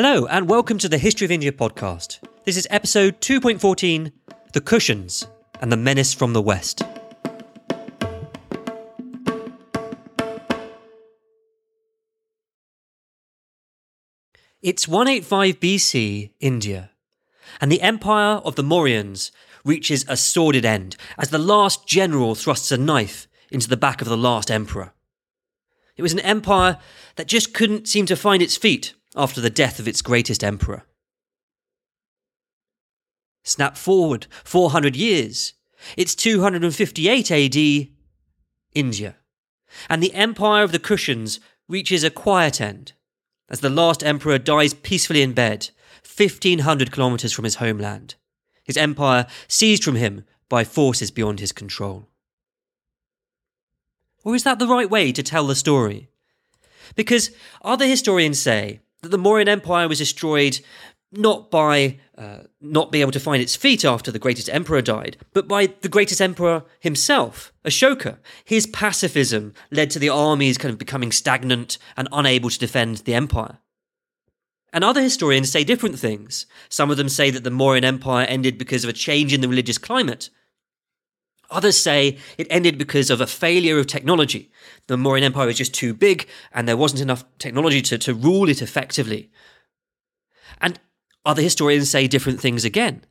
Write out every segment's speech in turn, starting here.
Hello, and welcome to the History of India podcast. This is episode 2.14 The Kushans and the Menace from the West. It's 185 BC, India, and the empire of the Mauryans reaches a sordid end as the last general thrusts a knife into the back of the last emperor. It was an empire that just couldn't seem to find its feet after the death of its greatest emperor. Snap forward 400 years. It's 258 AD, India. And the empire of the Kushans reaches a quiet end as the last emperor dies peacefully in bed, 1500 kilometers from his homeland, his empire seized from him by forces beyond his control. Or is that the right way to tell the story? Because other historians say that the Mauryan Empire was destroyed not by uh, not being able to find its feet after the greatest emperor died, but by the greatest emperor himself, Ashoka. His pacifism led to the armies kind of becoming stagnant and unable to defend the empire. And other historians say different things. Some of them say that the Mauryan Empire ended because of a change in the religious climate. Others say it ended because of a failure of technology. The Mauryan Empire was just too big and there wasn't enough technology to, to rule it effectively. And other historians say different things again.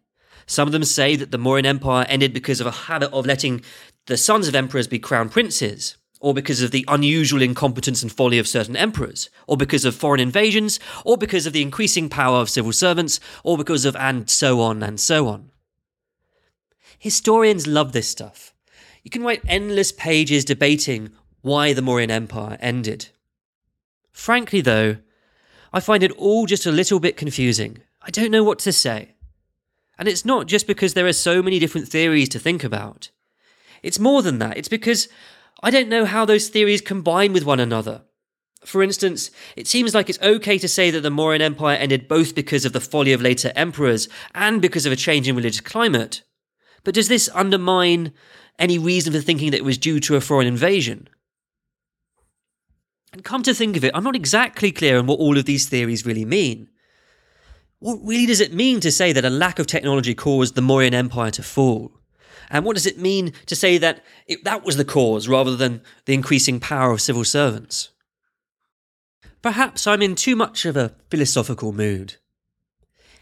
Some of them say that the Mauryan Empire ended because of a habit of letting the sons of emperors be crown princes, or because of the unusual incompetence and folly of certain emperors, or because of foreign invasions, or because of the increasing power of civil servants, or because of and so on and so on. Historians love this stuff. You can write endless pages debating why the Mauryan Empire ended. Frankly, though, I find it all just a little bit confusing. I don't know what to say. And it's not just because there are so many different theories to think about. It's more than that. It's because I don't know how those theories combine with one another. For instance, it seems like it's okay to say that the Mauryan Empire ended both because of the folly of later emperors and because of a change in religious climate. But does this undermine any reason for thinking that it was due to a foreign invasion? And come to think of it, I'm not exactly clear on what all of these theories really mean. What really does it mean to say that a lack of technology caused the Mauryan Empire to fall? And what does it mean to say that it, that was the cause rather than the increasing power of civil servants? Perhaps I'm in too much of a philosophical mood.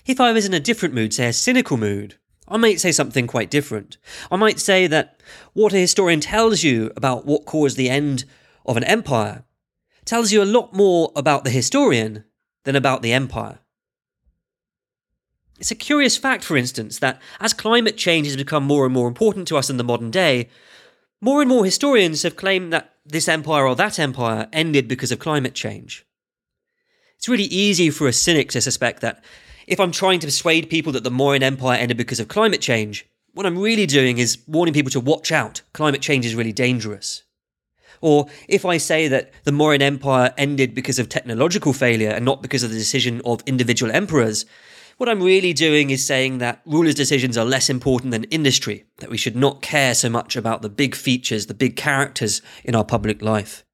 If I was in a different mood, say a cynical mood, I might say something quite different. I might say that what a historian tells you about what caused the end of an empire tells you a lot more about the historian than about the empire. It's a curious fact, for instance, that as climate change has become more and more important to us in the modern day, more and more historians have claimed that this empire or that empire ended because of climate change. It's really easy for a cynic to suspect that if I'm trying to persuade people that the Mauryan Empire ended because of climate change, what I'm really doing is warning people to watch out. Climate change is really dangerous. Or if I say that the Mauryan Empire ended because of technological failure and not because of the decision of individual emperors, what I'm really doing is saying that rulers' decisions are less important than industry, that we should not care so much about the big features, the big characters in our public life.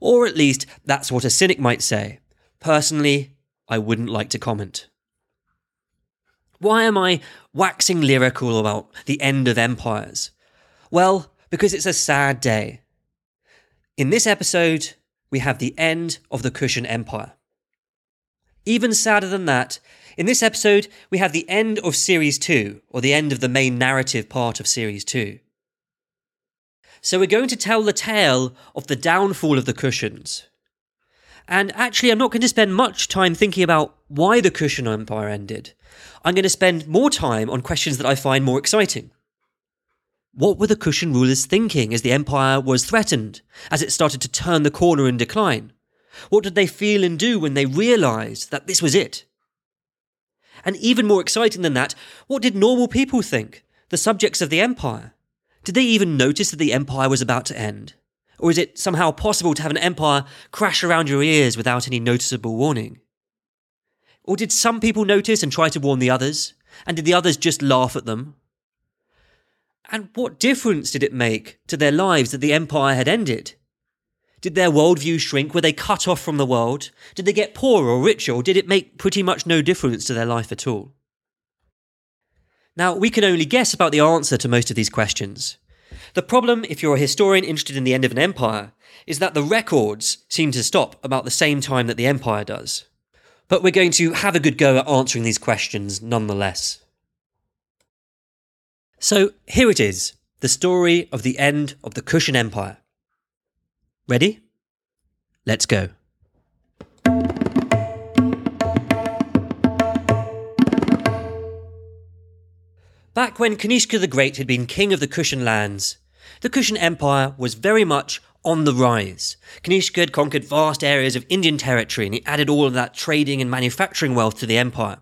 Or at least that's what a cynic might say. Personally, I wouldn't like to comment. Why am I waxing lyrical about the end of empires? Well, because it's a sad day. In this episode, we have the end of the Kushan Empire. Even sadder than that in this episode, we have the end of Series 2, or the end of the main narrative part of Series 2. So we're going to tell the tale of the downfall of the Kushans. And actually, I'm not going to spend much time thinking about why the Kushan Empire ended. I'm going to spend more time on questions that I find more exciting. What were the Kushan rulers thinking as the empire was threatened, as it started to turn the corner and decline? What did they feel and do when they realized that this was it? And even more exciting than that, what did normal people think? The subjects of the empire? Did they even notice that the empire was about to end? Or is it somehow possible to have an empire crash around your ears without any noticeable warning? Or did some people notice and try to warn the others? And did the others just laugh at them? And what difference did it make to their lives that the empire had ended? Did their worldview shrink? Were they cut off from the world? Did they get poorer or richer, or did it make pretty much no difference to their life at all? Now, we can only guess about the answer to most of these questions. The problem, if you're a historian interested in the end of an empire, is that the records seem to stop about the same time that the empire does. But we're going to have a good go at answering these questions nonetheless. So here it is the story of the end of the Kushan Empire. Ready? Let's go. Back when Kanishka the Great had been king of the Kushan lands, the Kushan Empire was very much on the rise. Kanishka had conquered vast areas of Indian territory and he added all of that trading and manufacturing wealth to the empire.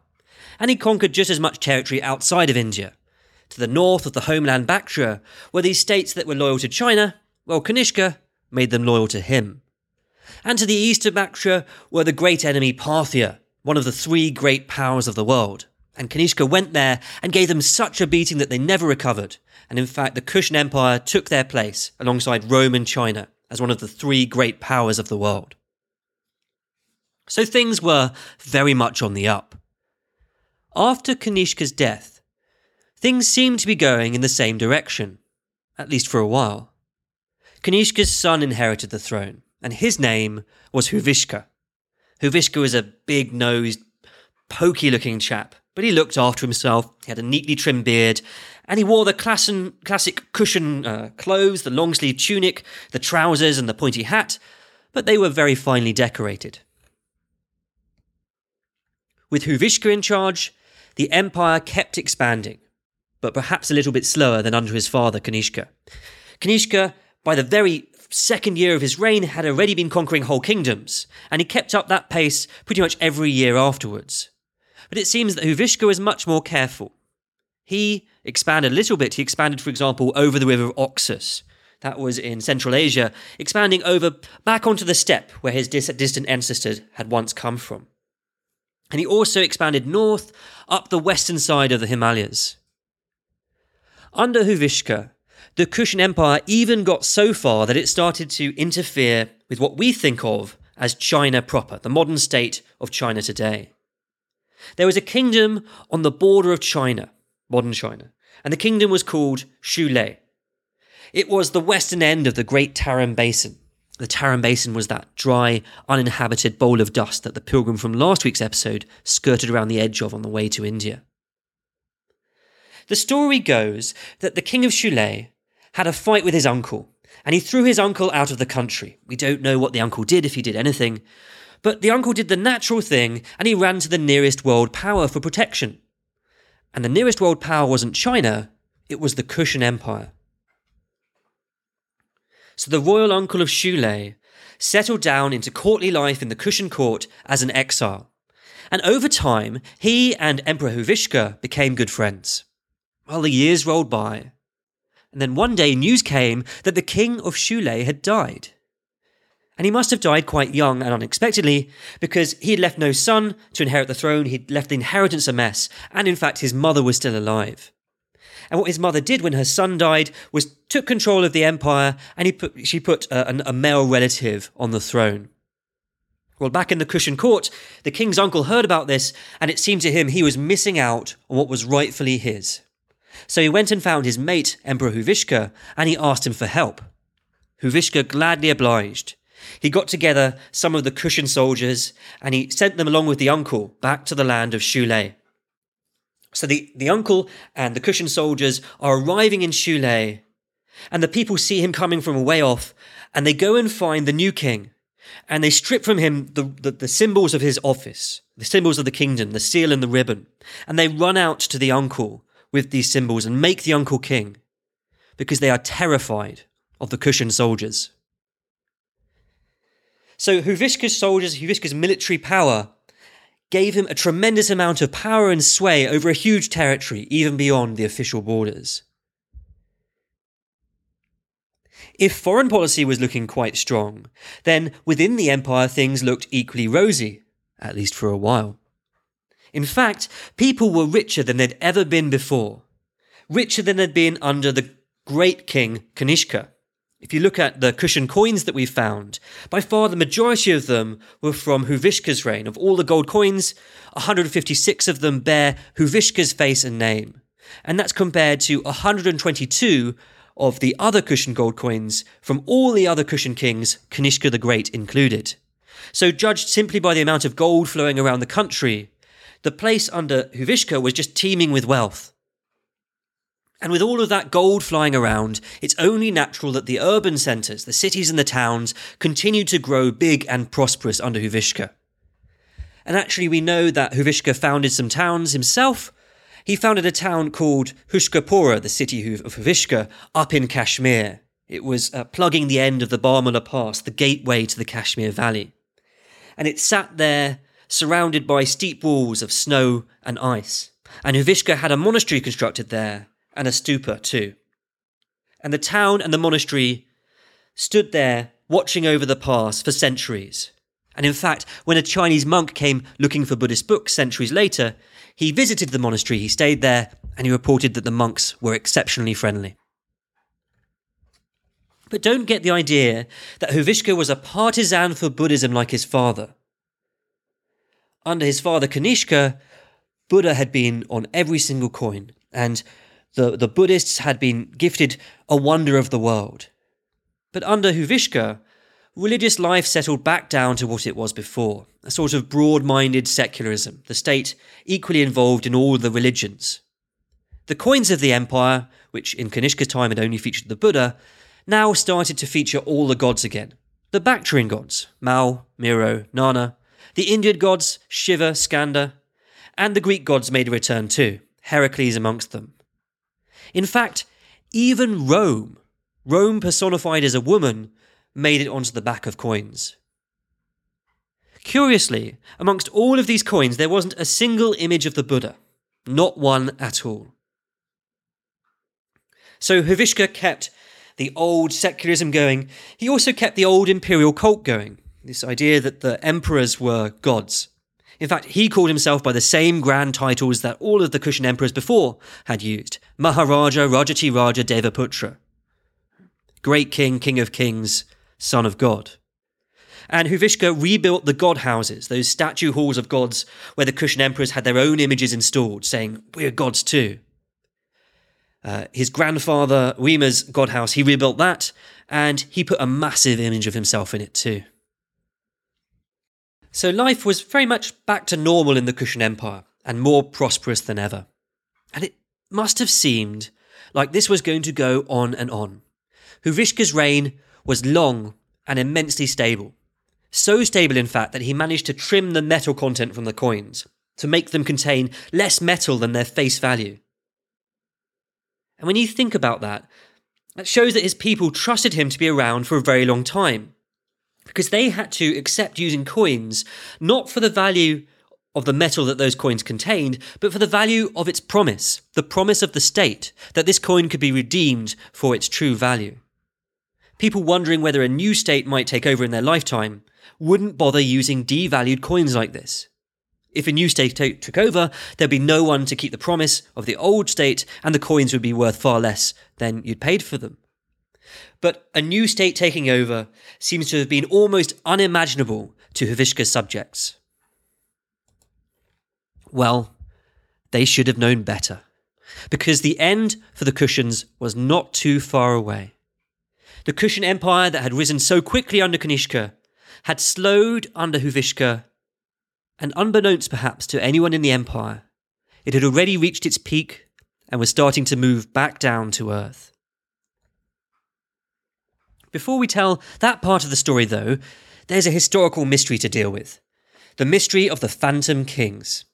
And he conquered just as much territory outside of India. To the north of the homeland Bactria were these states that were loyal to China, while Kanishka made them loyal to him. And to the east of Bactria were the great enemy Parthia, one of the three great powers of the world. And Kanishka went there and gave them such a beating that they never recovered. And in fact, the Kushan Empire took their place alongside Rome and China as one of the three great powers of the world. So things were very much on the up. After Kanishka's death, things seemed to be going in the same direction, at least for a while. Kanishka's son inherited the throne, and his name was Huvishka. Huvishka was a big nosed, pokey looking chap, but he looked after himself. He had a neatly trimmed beard, and he wore the classic Kushan uh, clothes, the long sleeved tunic, the trousers, and the pointy hat, but they were very finely decorated. With Huvishka in charge, the empire kept expanding, but perhaps a little bit slower than under his father Kanishka. Kanishka by the very second year of his reign, had already been conquering whole kingdoms, and he kept up that pace pretty much every year afterwards. But it seems that Huvishka was much more careful. He expanded a little bit. He expanded, for example, over the river Oxus. That was in Central Asia, expanding over back onto the steppe where his distant ancestors had once come from. And he also expanded north up the western side of the Himalayas. Under Huvishka, the Kushan Empire even got so far that it started to interfere with what we think of as China proper, the modern state of China today. There was a kingdom on the border of China, modern China, and the kingdom was called Shule. It was the western end of the Great Tarim Basin. The Tarim Basin was that dry, uninhabited bowl of dust that the pilgrim from last week's episode skirted around the edge of on the way to India. The story goes that the king of Shule had a fight with his uncle, and he threw his uncle out of the country. We don't know what the uncle did, if he did anything, but the uncle did the natural thing and he ran to the nearest world power for protection. And the nearest world power wasn't China, it was the Kushan Empire. So the royal uncle of Shulei settled down into courtly life in the Kushan court as an exile. And over time, he and Emperor Huvishka became good friends. Well, the years rolled by, and then one day news came that the king of Shulei had died. And he must have died quite young and unexpectedly, because he had left no son to inherit the throne, he'd left the inheritance a mess, and in fact his mother was still alive. And what his mother did when her son died was took control of the empire, and put, she put a, a male relative on the throne. Well, back in the Kushan court, the king's uncle heard about this, and it seemed to him he was missing out on what was rightfully his. So he went and found his mate, Emperor Huvishka, and he asked him for help. Huvishka gladly obliged. He got together some of the Kushan soldiers and he sent them along with the uncle back to the land of Shulei. So the, the uncle and the Kushan soldiers are arriving in Shulei, and the people see him coming from a way off, and they go and find the new king, and they strip from him the, the, the symbols of his office, the symbols of the kingdom, the seal and the ribbon, and they run out to the uncle with these symbols and make the uncle king because they are terrified of the Kushan soldiers. So Huvishka's soldiers, Huvishka's military power, gave him a tremendous amount of power and sway over a huge territory, even beyond the official borders. If foreign policy was looking quite strong, then within the empire things looked equally rosy, at least for a while. In fact, people were richer than they'd ever been before, richer than they'd been under the great king Kanishka. If you look at the Kushan coins that we found, by far the majority of them were from Huvishka's reign. Of all the gold coins, 156 of them bear Huvishka's face and name. And that's compared to 122 of the other Kushan gold coins from all the other Kushan kings, Kanishka the Great included. So, judged simply by the amount of gold flowing around the country, the place under Huvishka was just teeming with wealth. And with all of that gold flying around, it's only natural that the urban centres, the cities and the towns, continue to grow big and prosperous under Huvishka. And actually, we know that Huvishka founded some towns himself. He founded a town called Hushkapura, the city of Huvishka, up in Kashmir. It was uh, plugging the end of the Baramulla Pass, the gateway to the Kashmir Valley. And it sat there, surrounded by steep walls of snow and ice. And Huvishka had a monastery constructed there, and a stupa too. And the town and the monastery stood there watching over the pass for centuries. And in fact, when a Chinese monk came looking for Buddhist books centuries later, he visited the monastery, he stayed there, and he reported that the monks were exceptionally friendly. But don't get the idea that Huvishka was a partisan for Buddhism like his father. Under his father Kanishka, Buddha had been on every single coin, and the, the Buddhists had been gifted a wonder of the world. But under Huvishka, religious life settled back down to what it was before a sort of broad minded secularism, the state equally involved in all the religions. The coins of the empire, which in Kanishka's time had only featured the Buddha, now started to feature all the gods again. The Bactrian gods, Mao, Miro, Nana, the Indian gods, Shiva, Skanda, and the Greek gods made a return too, Heracles amongst them. In fact, even Rome, Rome personified as a woman, made it onto the back of coins. Curiously, amongst all of these coins, there wasn't a single image of the Buddha. Not one at all. So Huvishka kept the old secularism going. He also kept the old imperial cult going. This idea that the emperors were gods. In fact, he called himself by the same grand titles that all of the Kushan emperors before had used Maharaja Rajati Raja Devaputra. Great king, king of kings, son of God. And Huvishka rebuilt the god houses, those statue halls of gods where the Kushan emperors had their own images installed, saying, We're gods too. Uh, his grandfather, Wima's god house, he rebuilt that, and he put a massive image of himself in it too. So life was very much back to normal in the Kushan Empire and more prosperous than ever. And it must have seemed like this was going to go on and on. Huvishka's reign was long and immensely stable. So stable, in fact, that he managed to trim the metal content from the coins to make them contain less metal than their face value. And when you think about that, that shows that his people trusted him to be around for a very long time because they had to accept using coins not for the value of the metal that those coins contained, but for the value of its promise, the promise of the state that this coin could be redeemed for its true value. People wondering whether a new state might take over in their lifetime wouldn't bother using devalued coins like this. If a new state t- took over, there'd be no one to keep the promise of the old state, and the coins would be worth far less than you'd paid for them. But a new state taking over seems to have been almost unimaginable to Huvishka's subjects. Well, they should have known better, because the end for the Kushans was not too far away. The Kushan Empire that had risen so quickly under Kanishka had slowed under Huvishka, and unbeknownst perhaps to anyone in the empire, it had already reached its peak and was starting to move back down to earth. Before we tell that part of the story, though, there's a historical mystery to deal with the mystery of the Phantom Kings.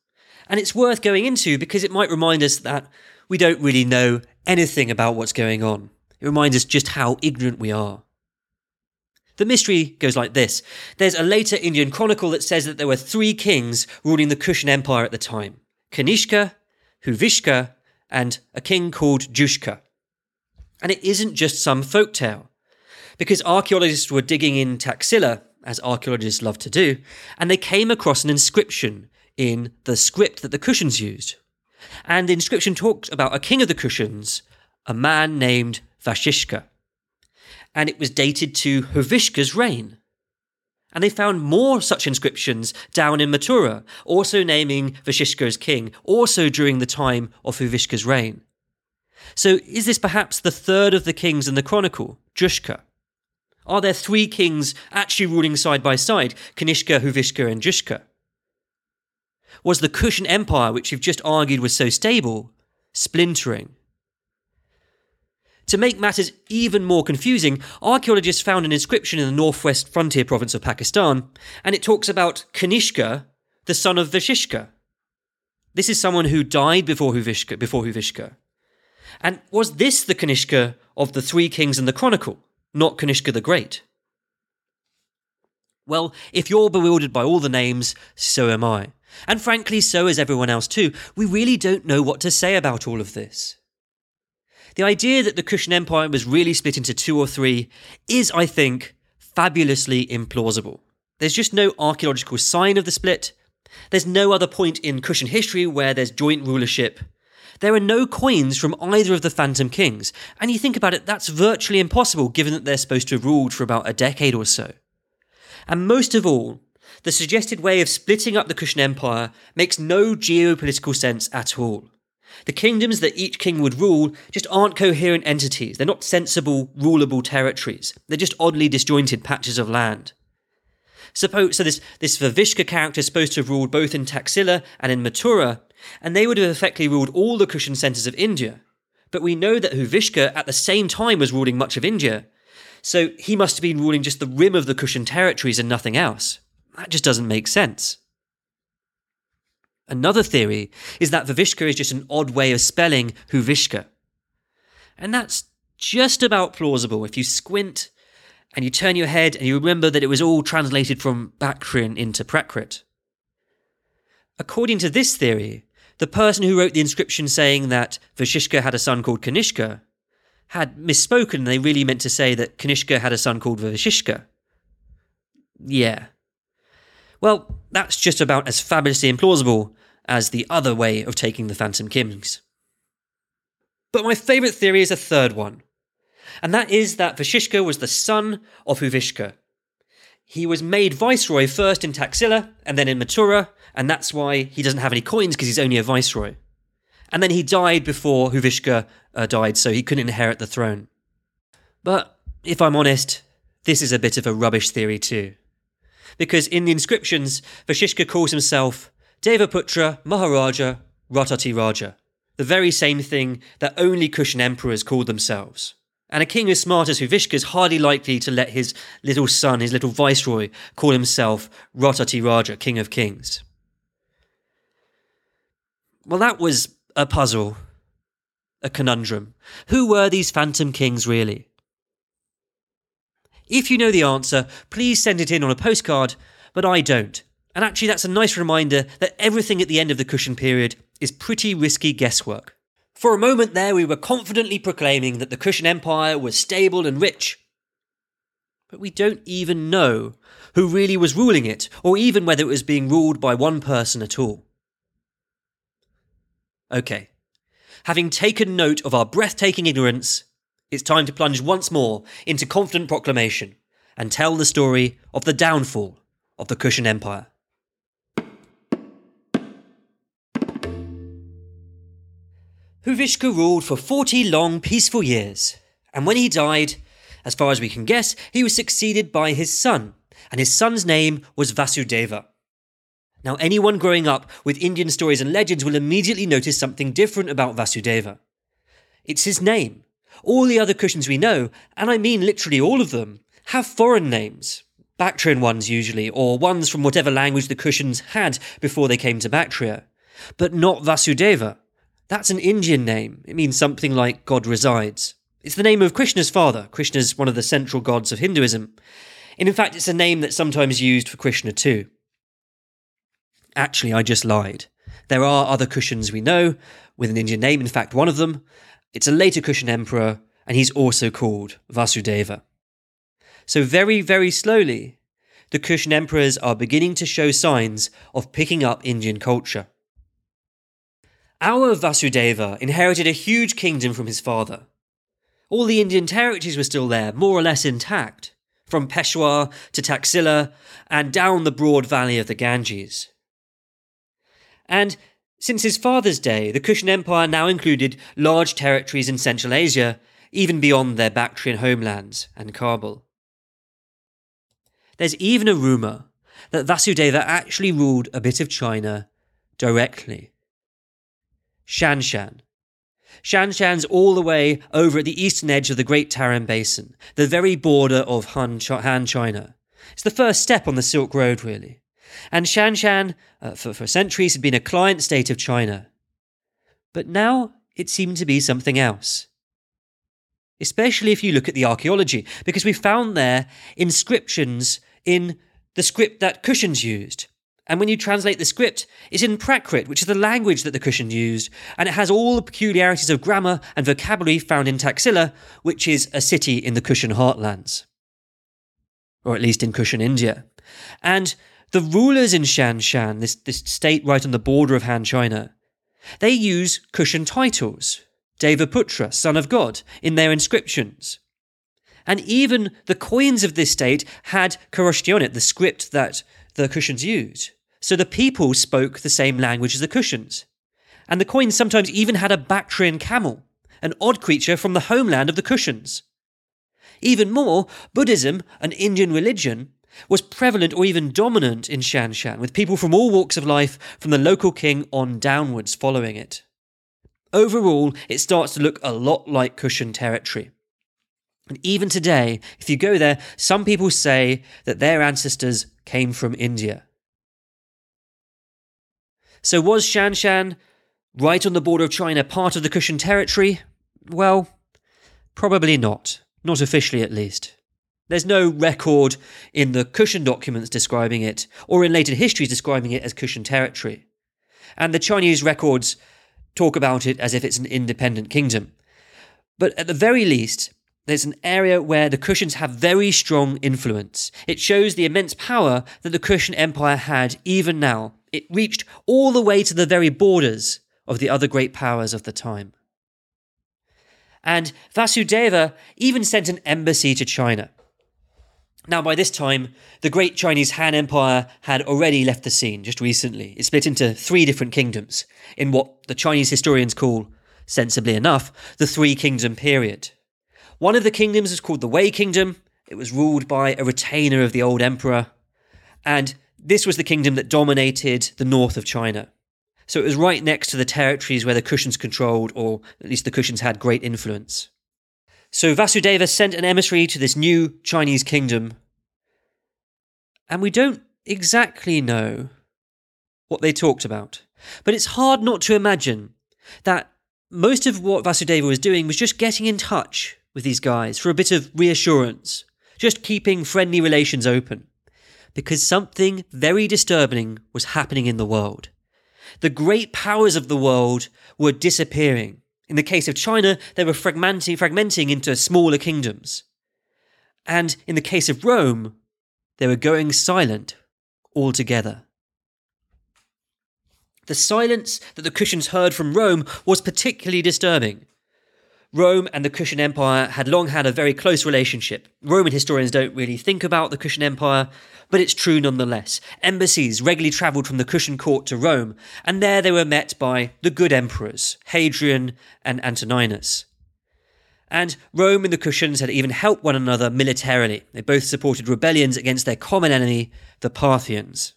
And it's worth going into because it might remind us that we don't really know anything about what's going on. It reminds us just how ignorant we are. The mystery goes like this There's a later Indian chronicle that says that there were three kings ruling the Kushan Empire at the time Kanishka, Huvishka, and a king called Jushka. And it isn't just some folk tale because archaeologists were digging in Taxila, as archaeologists love to do, and they came across an inscription in the script that the Kushans used. And the inscription talked about a king of the Kushans, a man named Vashishka. and it was dated to Huvishka's reign. And they found more such inscriptions down in Mathura, also naming Vashishka as king, also during the time of Huvishka's reign. So is this perhaps the third of the kings in the chronicle, Jushka? Are there three kings actually ruling side by side, Kanishka, Huvishka, and Jushka? Was the Kushan Empire, which you've just argued was so stable, splintering? To make matters even more confusing, archaeologists found an inscription in the northwest frontier province of Pakistan, and it talks about Kanishka, the son of Vashishka. This is someone who died before Huvishka, before Huvishka. And was this the Kanishka of the three kings in the Chronicle, not Kanishka the Great? Well, if you're bewildered by all the names, so am I. And frankly, so is everyone else too. We really don't know what to say about all of this. The idea that the Kushan Empire was really split into two or three is, I think, fabulously implausible. There's just no archaeological sign of the split. There's no other point in Kushan history where there's joint rulership. There are no coins from either of the Phantom Kings, and you think about it, that's virtually impossible given that they're supposed to have ruled for about a decade or so. And most of all, the suggested way of splitting up the Kushan Empire makes no geopolitical sense at all. The kingdoms that each king would rule just aren't coherent entities. They're not sensible, rulable territories. They're just oddly disjointed patches of land. Suppose, so this, this Vavishka character is supposed to have ruled both in Taxila and in Mathura, and they would have effectively ruled all the Kushan centres of India. But we know that Huvishka at the same time was ruling much of India, so he must have been ruling just the rim of the Kushan territories and nothing else. That just doesn't make sense. Another theory is that Vavishka is just an odd way of spelling Huvishka. And that's just about plausible if you squint and you turn your head and you remember that it was all translated from Bactrian into Prakrit. According to this theory, the person who wrote the inscription saying that Vashishka had a son called Kanishka had misspoken they really meant to say that Kanishka had a son called Vashishka. Yeah. Well, that's just about as fabulously implausible as the other way of taking the Phantom Kings. But my favourite theory is a third one, and that is that Vashishka was the son of Huvishka. He was made viceroy first in Taxila and then in Mathura, and that's why he doesn't have any coins because he's only a viceroy. And then he died before Huvishka uh, died, so he couldn't inherit the throne. But if I'm honest, this is a bit of a rubbish theory too. Because in the inscriptions, Vashishka calls himself Devaputra Maharaja Rajati Raja, the very same thing that only Kushan emperors called themselves. And a king as smart as Huvishka is hardly likely to let his little son, his little viceroy, call himself Rajati Raja, King of Kings. Well, that was a puzzle, a conundrum. Who were these phantom kings really? If you know the answer, please send it in on a postcard, but I don't. And actually, that's a nice reminder that everything at the end of the Kushan period is pretty risky guesswork. For a moment there, we were confidently proclaiming that the Kushan Empire was stable and rich. But we don't even know who really was ruling it, or even whether it was being ruled by one person at all. Okay, having taken note of our breathtaking ignorance, it's time to plunge once more into confident proclamation and tell the story of the downfall of the Kushan Empire. Huvishka ruled for 40 long, peaceful years, and when he died, as far as we can guess, he was succeeded by his son, and his son's name was Vasudeva. Now, anyone growing up with Indian stories and legends will immediately notice something different about Vasudeva. It's his name. All the other Kushans we know, and I mean literally all of them, have foreign names. Bactrian ones usually, or ones from whatever language the Kushans had before they came to Bactria. But not Vasudeva. That's an Indian name. It means something like God resides. It's the name of Krishna's father. Krishna's one of the central gods of Hinduism. And in fact, it's a name that's sometimes used for Krishna too. Actually, I just lied. There are other Kushans we know with an Indian name. In fact, one of them, it's a later Kushan emperor, and he's also called Vasudeva. So, very, very slowly, the Kushan emperors are beginning to show signs of picking up Indian culture. Our Vasudeva inherited a huge kingdom from his father. All the Indian territories were still there, more or less intact, from Peshawar to Taxila and down the broad valley of the Ganges. And since his father's day, the Kushan Empire now included large territories in Central Asia, even beyond their Bactrian homelands and Kabul. There's even a rumour that Vasudeva actually ruled a bit of China directly. Shanshan. Shanshan's all the way over at the eastern edge of the Great Tarim Basin, the very border of Han, China. It's the first step on the Silk Road, really. And Shanshan, uh, for, for centuries, had been a client state of China. But now it seemed to be something else. Especially if you look at the archaeology, because we found there inscriptions in the script that Kushans used. And when you translate the script, it's in Prakrit, which is the language that the Kushans used, and it has all the peculiarities of grammar and vocabulary found in Taxila, which is a city in the Kushan heartlands. Or at least in Kushan India. And the rulers in Shan Shan, this, this state right on the border of Han China, they use Kushan titles, Devaputra, son of God, in their inscriptions. And even the coins of this state had Kharoshthi the script that the Kushans used. So the people spoke the same language as the Kushans. And the coins sometimes even had a Bactrian camel, an odd creature from the homeland of the Kushans. Even more, Buddhism, an Indian religion, was prevalent or even dominant in Shan Shan, with people from all walks of life, from the local king on downwards, following it. Overall, it starts to look a lot like Kushan territory. And even today, if you go there, some people say that their ancestors came from India. So was Shanshan, right on the border of China, part of the Kushan territory? Well, probably not. Not officially, at least. There's no record in the Kushan documents describing it, or in later histories describing it as Kushan territory. And the Chinese records talk about it as if it's an independent kingdom. But at the very least, there's an area where the Kushans have very strong influence. It shows the immense power that the Kushan Empire had even now. It reached all the way to the very borders of the other great powers of the time. And Vasudeva even sent an embassy to China. Now, by this time, the great Chinese Han Empire had already left the scene just recently. It split into three different kingdoms in what the Chinese historians call, sensibly enough, the Three Kingdom period. One of the kingdoms is called the Wei Kingdom. It was ruled by a retainer of the old emperor. And this was the kingdom that dominated the north of China. So it was right next to the territories where the Kushans controlled, or at least the Kushans had great influence. So Vasudeva sent an emissary to this new Chinese kingdom. And we don't exactly know what they talked about. But it's hard not to imagine that most of what Vasudeva was doing was just getting in touch with these guys for a bit of reassurance, just keeping friendly relations open. Because something very disturbing was happening in the world. The great powers of the world were disappearing. In the case of China, they were fragmenting, fragmenting into smaller kingdoms. And in the case of Rome, they were going silent altogether. The silence that the Kushans heard from Rome was particularly disturbing. Rome and the Kushan Empire had long had a very close relationship. Roman historians don't really think about the Kushan Empire, but it's true nonetheless. Embassies regularly travelled from the Kushan court to Rome, and there they were met by the good emperors, Hadrian and Antoninus. And Rome and the Kushans had even helped one another militarily. They both supported rebellions against their common enemy, the Parthians.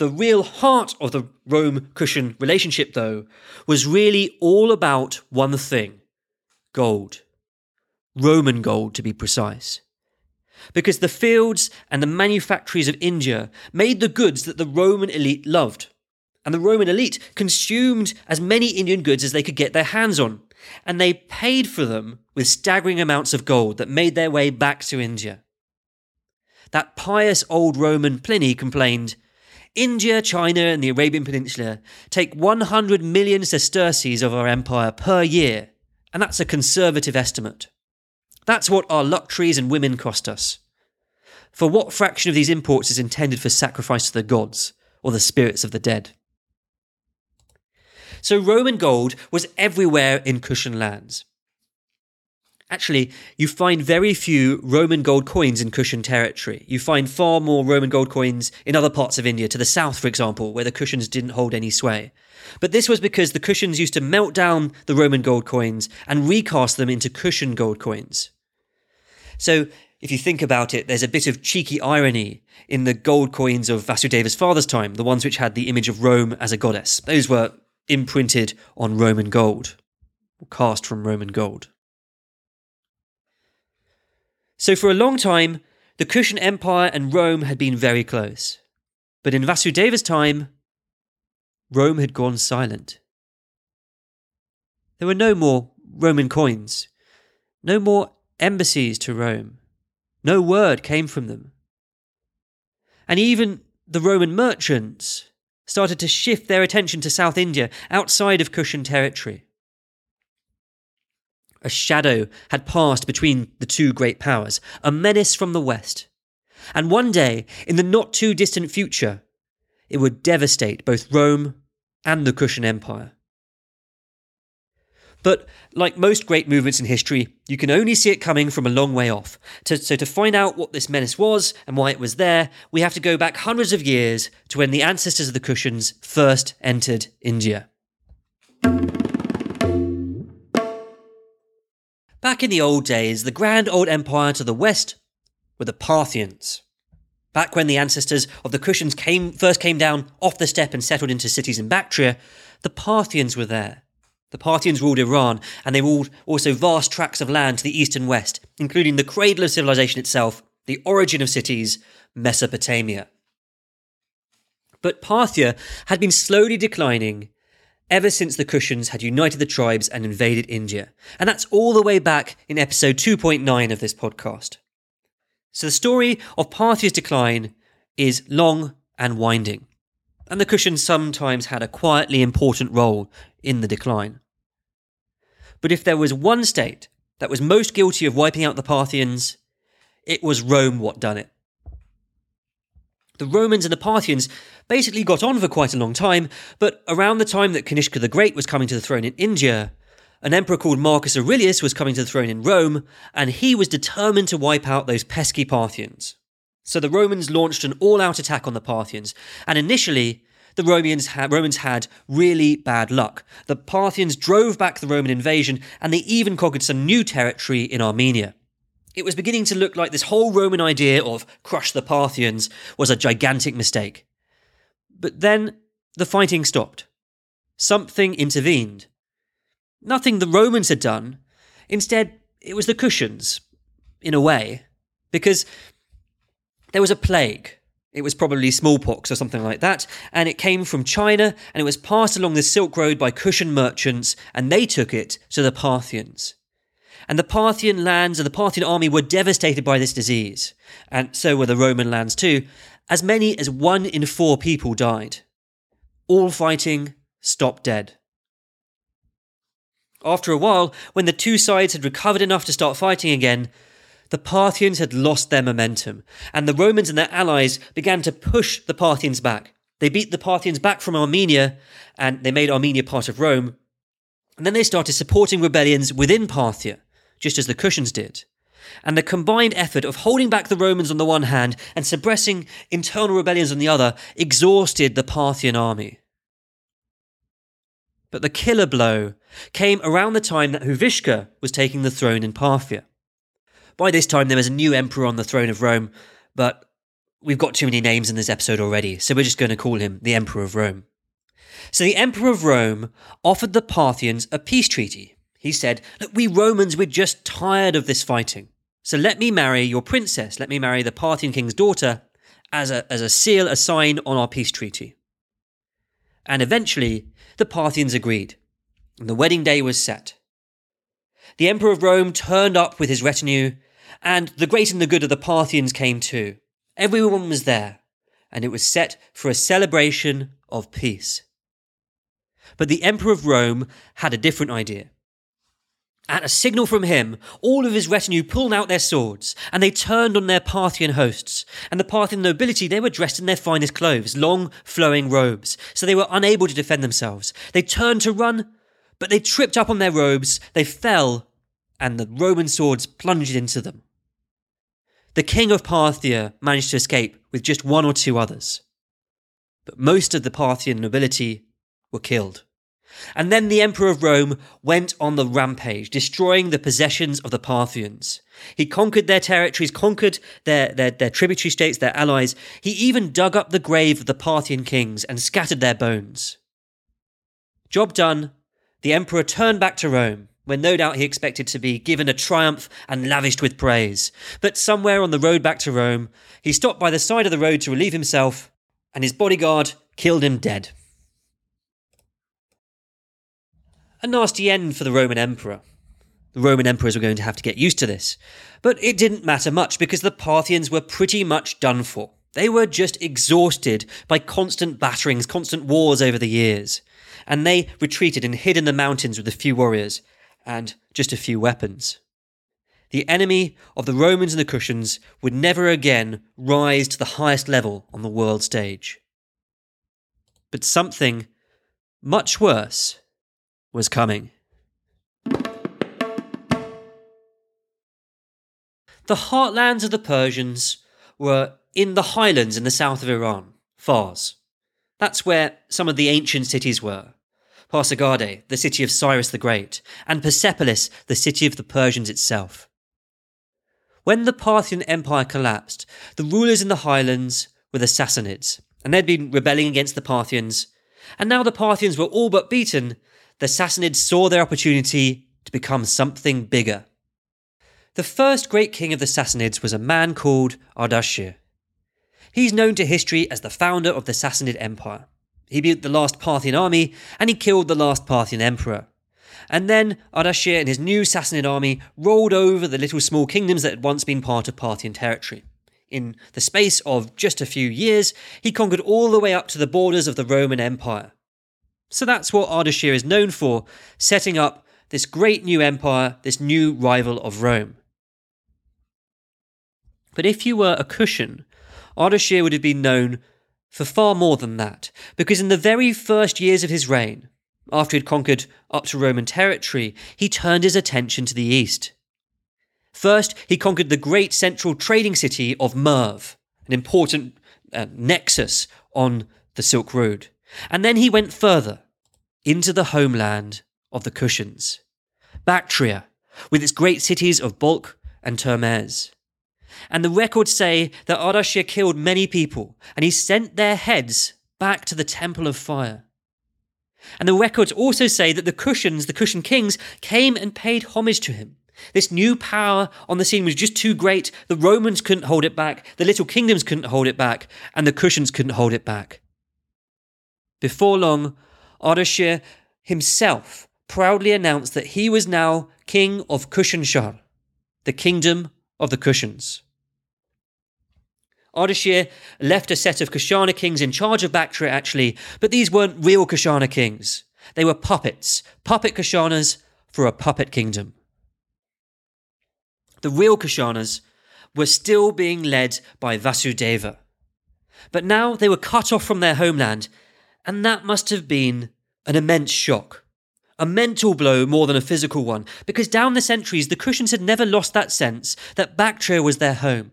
The real heart of the Rome Kushan relationship, though, was really all about one thing gold. Roman gold, to be precise. Because the fields and the manufactories of India made the goods that the Roman elite loved. And the Roman elite consumed as many Indian goods as they could get their hands on. And they paid for them with staggering amounts of gold that made their way back to India. That pious old Roman Pliny complained India, China, and the Arabian Peninsula take 100 million sesterces of our empire per year, and that's a conservative estimate. That's what our luxuries and women cost us. For what fraction of these imports is intended for sacrifice to the gods or the spirits of the dead? So Roman gold was everywhere in Kushan lands. Actually, you find very few Roman gold coins in Kushan territory. You find far more Roman gold coins in other parts of India, to the south, for example, where the Kushans didn't hold any sway. But this was because the Kushans used to melt down the Roman gold coins and recast them into Kushan gold coins. So, if you think about it, there's a bit of cheeky irony in the gold coins of Vasudeva's father's time, the ones which had the image of Rome as a goddess. Those were imprinted on Roman gold, cast from Roman gold. So, for a long time, the Kushan Empire and Rome had been very close. But in Vasudeva's time, Rome had gone silent. There were no more Roman coins, no more embassies to Rome, no word came from them. And even the Roman merchants started to shift their attention to South India outside of Kushan territory. A shadow had passed between the two great powers, a menace from the west. And one day, in the not too distant future, it would devastate both Rome and the Kushan Empire. But like most great movements in history, you can only see it coming from a long way off. So, to find out what this menace was and why it was there, we have to go back hundreds of years to when the ancestors of the Kushans first entered India. Back in the old days, the grand old empire to the west were the Parthians. Back when the ancestors of the Kushans came, first came down off the steppe and settled into cities in Bactria, the Parthians were there. The Parthians ruled Iran, and they ruled also vast tracts of land to the east and west, including the cradle of civilization itself, the origin of cities, Mesopotamia. But Parthia had been slowly declining ever since the Kushans had united the tribes and invaded India. And that's all the way back in episode 2.9 of this podcast. So the story of Parthia's decline is long and winding. And the Kushans sometimes had a quietly important role in the decline. But if there was one state that was most guilty of wiping out the Parthians, it was Rome what done it. The Romans and the Parthians basically got on for quite a long time, but around the time that Kanishka the Great was coming to the throne in India, an emperor called Marcus Aurelius was coming to the throne in Rome, and he was determined to wipe out those pesky Parthians. So the Romans launched an all out attack on the Parthians, and initially, the Romans had, Romans had really bad luck. The Parthians drove back the Roman invasion, and they even conquered some new territory in Armenia. It was beginning to look like this whole Roman idea of crush the Parthians was a gigantic mistake. But then the fighting stopped. Something intervened. Nothing the Romans had done. Instead, it was the Kushans, in a way, because there was a plague. It was probably smallpox or something like that, and it came from China and it was passed along the Silk Road by Kushan merchants, and they took it to the Parthians. And the Parthian lands and the Parthian army were devastated by this disease, and so were the Roman lands too. As many as one in four people died. All fighting stopped dead. After a while, when the two sides had recovered enough to start fighting again, the Parthians had lost their momentum, and the Romans and their allies began to push the Parthians back. They beat the Parthians back from Armenia, and they made Armenia part of Rome. And then they started supporting rebellions within Parthia just as the Kushans did. And the combined effort of holding back the Romans on the one hand and suppressing internal rebellions on the other exhausted the Parthian army. But the killer blow came around the time that Huvishka was taking the throne in Parthia. By this time, there was a new emperor on the throne of Rome, but we've got too many names in this episode already, so we're just going to call him the Emperor of Rome. So the Emperor of Rome offered the Parthians a peace treaty he said, Look, we Romans, we're just tired of this fighting. So let me marry your princess, let me marry the Parthian king's daughter as a, as a seal, a sign on our peace treaty. And eventually, the Parthians agreed, and the wedding day was set. The Emperor of Rome turned up with his retinue, and the great and the good of the Parthians came too. Everyone was there, and it was set for a celebration of peace. But the Emperor of Rome had a different idea. At a signal from him, all of his retinue pulled out their swords, and they turned on their Parthian hosts. And the Parthian nobility, they were dressed in their finest clothes, long, flowing robes, so they were unable to defend themselves. They turned to run, but they tripped up on their robes, they fell, and the Roman swords plunged into them. The king of Parthia managed to escape with just one or two others. But most of the Parthian nobility were killed. And then the Emperor of Rome went on the rampage, destroying the possessions of the Parthians. He conquered their territories, conquered their, their, their, tributary states, their allies. He even dug up the grave of the Parthian kings and scattered their bones. Job done, the emperor turned back to Rome, where no doubt he expected to be given a triumph and lavished with praise. But somewhere on the road back to Rome, he stopped by the side of the road to relieve himself, and his bodyguard killed him dead. A nasty end for the Roman emperor. The Roman emperors were going to have to get used to this. But it didn't matter much because the Parthians were pretty much done for. They were just exhausted by constant batterings, constant wars over the years. And they retreated and hid in the mountains with a few warriors and just a few weapons. The enemy of the Romans and the Kushans would never again rise to the highest level on the world stage. But something much worse was coming. The heartlands of the Persians were in the highlands in the south of Iran, Fars. That's where some of the ancient cities were. Pasargadae, the city of Cyrus the Great, and Persepolis, the city of the Persians itself. When the Parthian Empire collapsed, the rulers in the highlands were the Sassanids, and they'd been rebelling against the Parthians. And now the Parthians were all but beaten, the Sassanids saw their opportunity to become something bigger. The first great king of the Sassanids was a man called Ardashir. He's known to history as the founder of the Sassanid Empire. He beat the last Parthian army and he killed the last Parthian emperor. And then Ardashir and his new Sassanid army rolled over the little small kingdoms that had once been part of Parthian territory. In the space of just a few years, he conquered all the way up to the borders of the Roman Empire. So that's what Ardashir is known for, setting up this great new empire, this new rival of Rome. But if you were a Kushan, Ardashir would have been known for far more than that, because in the very first years of his reign, after he'd conquered up to Roman territory, he turned his attention to the east. First, he conquered the great central trading city of Merv, an important uh, nexus on the Silk Road. And then he went further into the homeland of the Kushans, Bactria, with its great cities of Balkh and Termez. And the records say that Ardashir killed many people, and he sent their heads back to the Temple of Fire. And the records also say that the Kushans, the Kushan kings, came and paid homage to him. This new power on the scene was just too great. The Romans couldn't hold it back, the little kingdoms couldn't hold it back, and the Kushans couldn't hold it back. Before long, Ardashir himself proudly announced that he was now king of Kushanshahr, the kingdom of the Kushans. Ardashir left a set of Kushana kings in charge of Bactria, actually, but these weren't real Kushana kings. They were puppets, puppet Kushanas for a puppet kingdom. The real Kushanas were still being led by Vasudeva. But now they were cut off from their homeland, and that must have been an immense shock. A mental blow more than a physical one, because down the centuries the Kushans had never lost that sense that Bactria was their home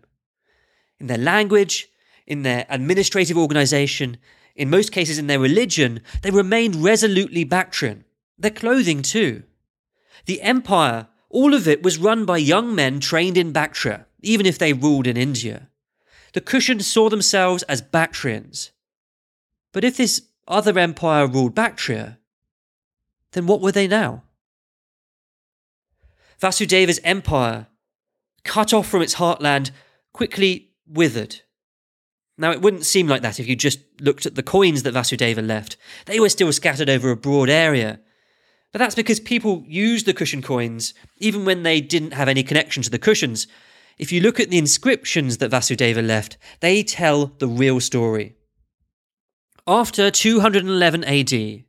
in their language, in their administrative organization, in most cases in their religion, they remained resolutely Bactrian. Their clothing, too. The empire, all of it, was run by young men trained in Bactria, even if they ruled in India. The Kushans saw themselves as Bactrians. But if this other empire ruled Bactria, then what were they now? Vasudeva's empire, cut off from its heartland, quickly withered. Now, it wouldn't seem like that if you just looked at the coins that Vasudeva left. They were still scattered over a broad area. But that's because people used the Kushan coins even when they didn't have any connection to the Kushans. If you look at the inscriptions that Vasudeva left, they tell the real story. After 211 AD,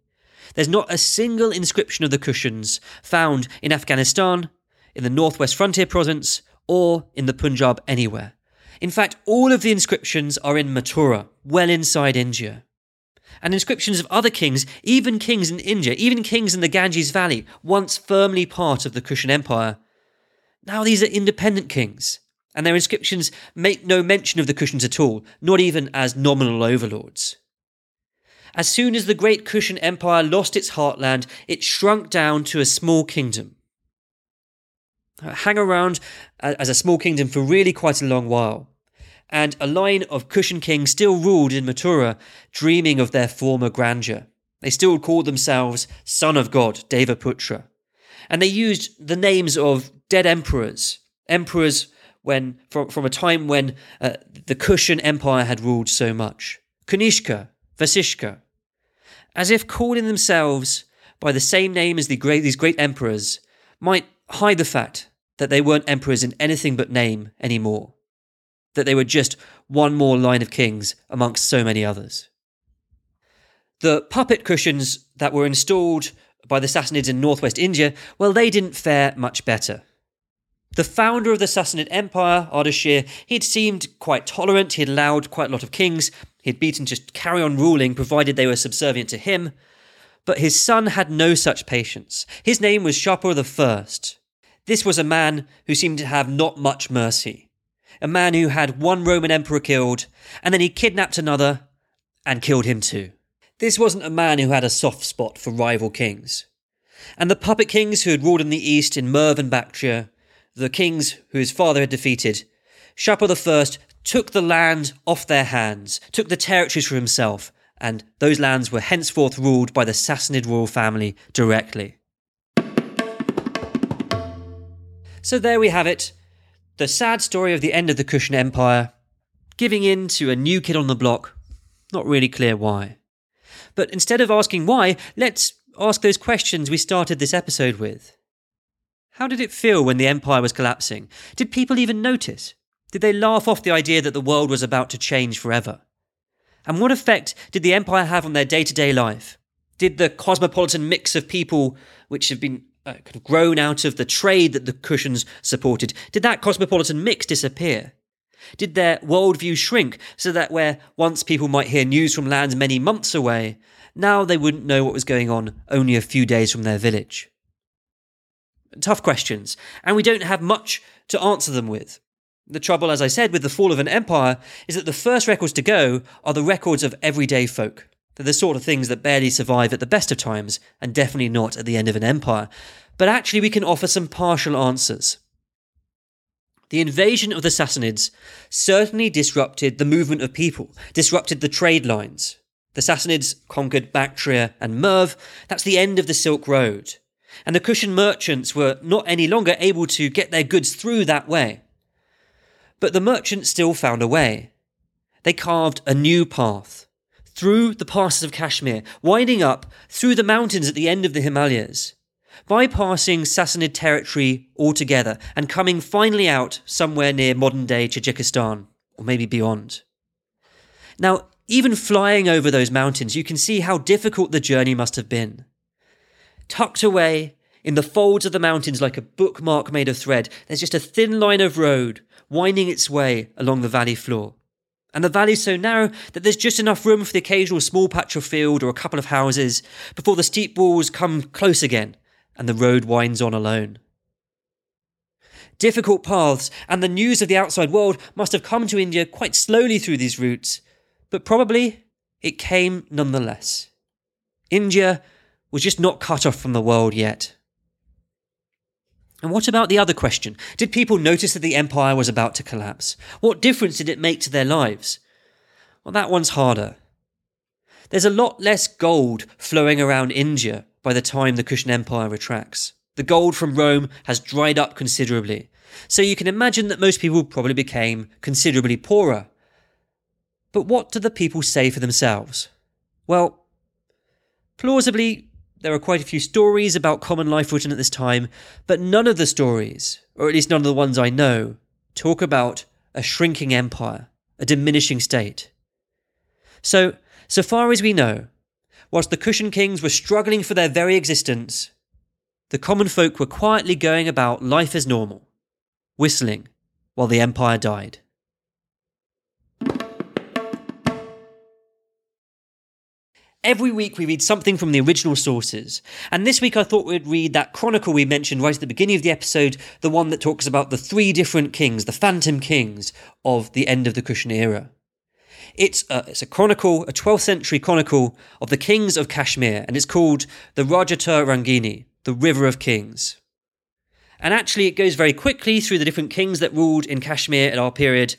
there's not a single inscription of the Kushans found in Afghanistan, in the Northwest Frontier Province, or in the Punjab anywhere. In fact, all of the inscriptions are in Mathura, well inside India. And inscriptions of other kings, even kings in India, even kings in the Ganges Valley, once firmly part of the Kushan Empire, now these are independent kings, and their inscriptions make no mention of the Kushans at all, not even as nominal overlords. As soon as the great Kushan Empire lost its heartland, it shrunk down to a small kingdom. Hang around as a small kingdom for really quite a long while, and a line of Kushan kings still ruled in Mathura, dreaming of their former grandeur. They still called themselves Son of God, Devaputra. And they used the names of dead emperors, emperors when from, from a time when uh, the Kushan Empire had ruled so much. Kanishka, Vasishka, as if calling themselves by the same name as the great, these great emperors might hide the fact that they weren't emperors in anything but name anymore, that they were just one more line of kings amongst so many others. The puppet Kushans that were installed by the Sassanids in northwest India, well, they didn't fare much better. The founder of the Sassanid Empire, Ardashir, he'd seemed quite tolerant, he'd allowed quite a lot of kings, he'd beaten just carry on ruling provided they were subservient to him. But his son had no such patience. His name was Shapur I. This was a man who seemed to have not much mercy. A man who had one Roman emperor killed, and then he kidnapped another and killed him too. This wasn't a man who had a soft spot for rival kings. And the puppet kings who had ruled in the east in Merv and Bactria the kings who his father had defeated, Shapur I took the land off their hands, took the territories for himself, and those lands were henceforth ruled by the Sassanid royal family directly. So there we have it the sad story of the end of the Kushan Empire, giving in to a new kid on the block, not really clear why. But instead of asking why, let's ask those questions we started this episode with. How did it feel when the empire was collapsing? Did people even notice? Did they laugh off the idea that the world was about to change forever? And what effect did the empire have on their day to day life? Did the cosmopolitan mix of people, which have been uh, kind of grown out of the trade that the Kushans supported, did that cosmopolitan mix disappear? Did their worldview shrink so that where once people might hear news from lands many months away, now they wouldn't know what was going on only a few days from their village? tough questions, and we don't have much to answer them with. The trouble, as I said, with the fall of an empire is that the first records to go are the records of everyday folk. They're the sort of things that barely survive at the best of times, and definitely not at the end of an empire. But actually, we can offer some partial answers. The invasion of the Sassanids certainly disrupted the movement of people, disrupted the trade lines. The Sassanids conquered Bactria and Merv. That's the end of the Silk Road and the Kushan merchants were not any longer able to get their goods through that way. But the merchants still found a way. They carved a new path through the passes of Kashmir, winding up through the mountains at the end of the Himalayas, bypassing Sassanid territory altogether and coming finally out somewhere near modern day Tajikistan, or maybe beyond. Now, even flying over those mountains, you can see how difficult the journey must have been. Tucked away in the folds of the mountains like a bookmark made of thread, there's just a thin line of road winding its way along the valley floor. And the valley's so narrow that there's just enough room for the occasional small patch of field or a couple of houses before the steep walls come close again and the road winds on alone. Difficult paths and the news of the outside world must have come to India quite slowly through these routes, but probably it came nonetheless. India was just not cut off from the world yet. And what about the other question? Did people notice that the empire was about to collapse? What difference did it make to their lives? Well, that one's harder. There's a lot less gold flowing around India by the time the Kushan Empire retracts. The gold from Rome has dried up considerably, so you can imagine that most people probably became considerably poorer. But what do the people say for themselves? Well, plausibly, there are quite a few stories about common life written at this time, but none of the stories, or at least none of the ones I know, talk about a shrinking empire, a diminishing state. So, so far as we know, whilst the Kushan kings were struggling for their very existence, the common folk were quietly going about life as normal, whistling while the empire died. Every week we read something from the original sources. And this week I thought we'd read that chronicle we mentioned right at the beginning of the episode, the one that talks about the three different kings, the phantom kings of the end of the Kushan era. It's a, it's a chronicle, a 12th century chronicle of the kings of Kashmir, and it's called the Rajatarangini, the River of Kings. And actually, it goes very quickly through the different kings that ruled in Kashmir at our period.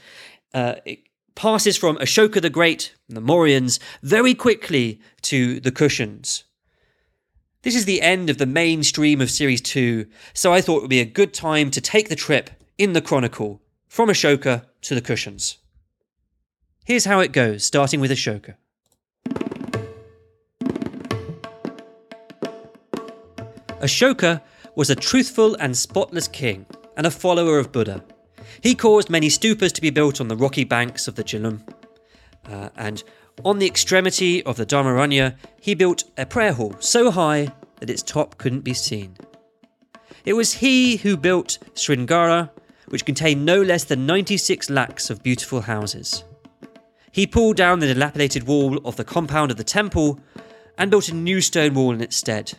Uh, it passes from Ashoka the Great, and the Mauryans, very quickly to the Kushans. This is the end of the main stream of Series 2, so I thought it would be a good time to take the trip in the Chronicle from Ashoka to the Kushans. Here's how it goes, starting with Ashoka. Ashoka was a truthful and spotless king and a follower of Buddha. He caused many stupas to be built on the rocky banks of the Jhelum. Uh, and on the extremity of the Dharmaranya, he built a prayer hall so high that its top couldn't be seen. It was he who built Sringara, which contained no less than 96 lakhs of beautiful houses. He pulled down the dilapidated wall of the compound of the temple and built a new stone wall in its stead.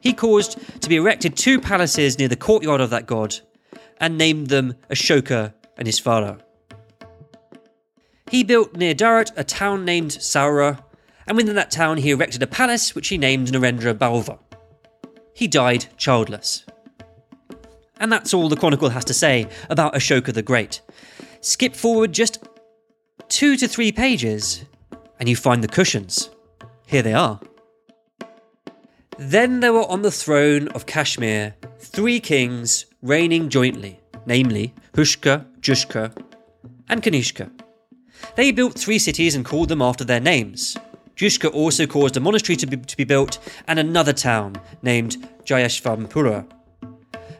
He caused to be erected two palaces near the courtyard of that god and named them Ashoka and Isvara. He built near Darat a town named Saura, and within that town he erected a palace which he named Narendra Balva. He died childless. And that's all the Chronicle has to say about Ashoka the Great. Skip forward just two to three pages, and you find the Kushans. Here they are. Then there were on the throne of Kashmir three kings reigning jointly, namely Hushka, Jushka, and Kanishka. They built three cities and called them after their names. Jushka also caused a monastery to be, to be built and another town named Jayashvampura.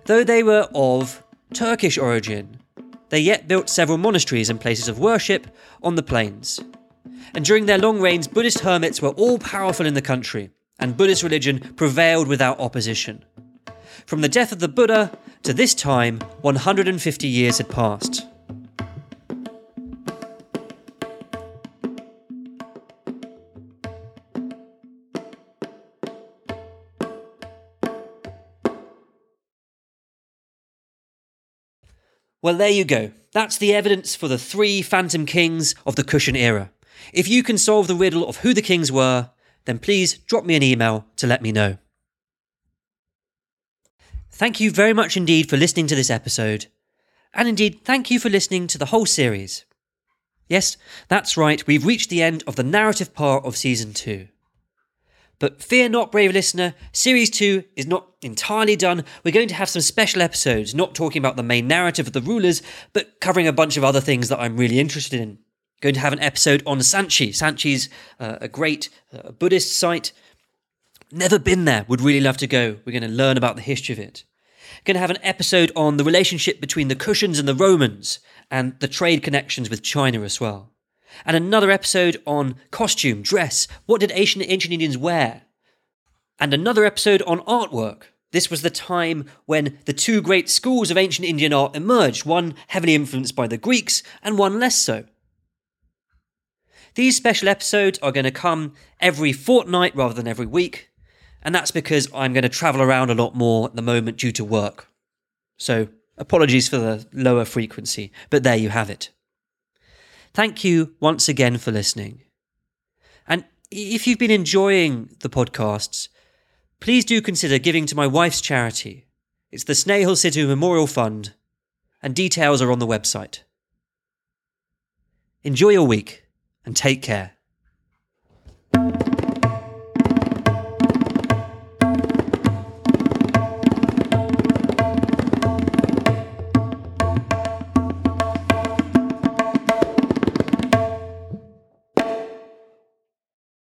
Though they were of Turkish origin, they yet built several monasteries and places of worship on the plains. And during their long reigns, Buddhist hermits were all powerful in the country, and Buddhist religion prevailed without opposition. From the death of the Buddha to this time, 150 years had passed. Well, there you go. That's the evidence for the three Phantom Kings of the Kushan era. If you can solve the riddle of who the kings were, then please drop me an email to let me know. Thank you very much indeed for listening to this episode. And indeed, thank you for listening to the whole series. Yes, that's right, we've reached the end of the narrative part of Season 2. But fear not, brave listener, Series 2 is not entirely done. We're going to have some special episodes, not talking about the main narrative of the rulers, but covering a bunch of other things that I'm really interested in. Going to have an episode on Sanchi. Sanchi's uh, a great uh, Buddhist site. Never been there, would really love to go. We're going to learn about the history of it. Going to have an episode on the relationship between the Kushans and the Romans and the trade connections with China as well. And another episode on costume, dress, what did ancient, ancient Indians wear? And another episode on artwork. This was the time when the two great schools of ancient Indian art emerged, one heavily influenced by the Greeks and one less so. These special episodes are going to come every fortnight rather than every week, and that's because I'm going to travel around a lot more at the moment due to work. So, apologies for the lower frequency, but there you have it. Thank you once again for listening. And if you've been enjoying the podcasts, please do consider giving to my wife's charity. It's the Snehal Sidhu Memorial Fund, and details are on the website. Enjoy your week and take care.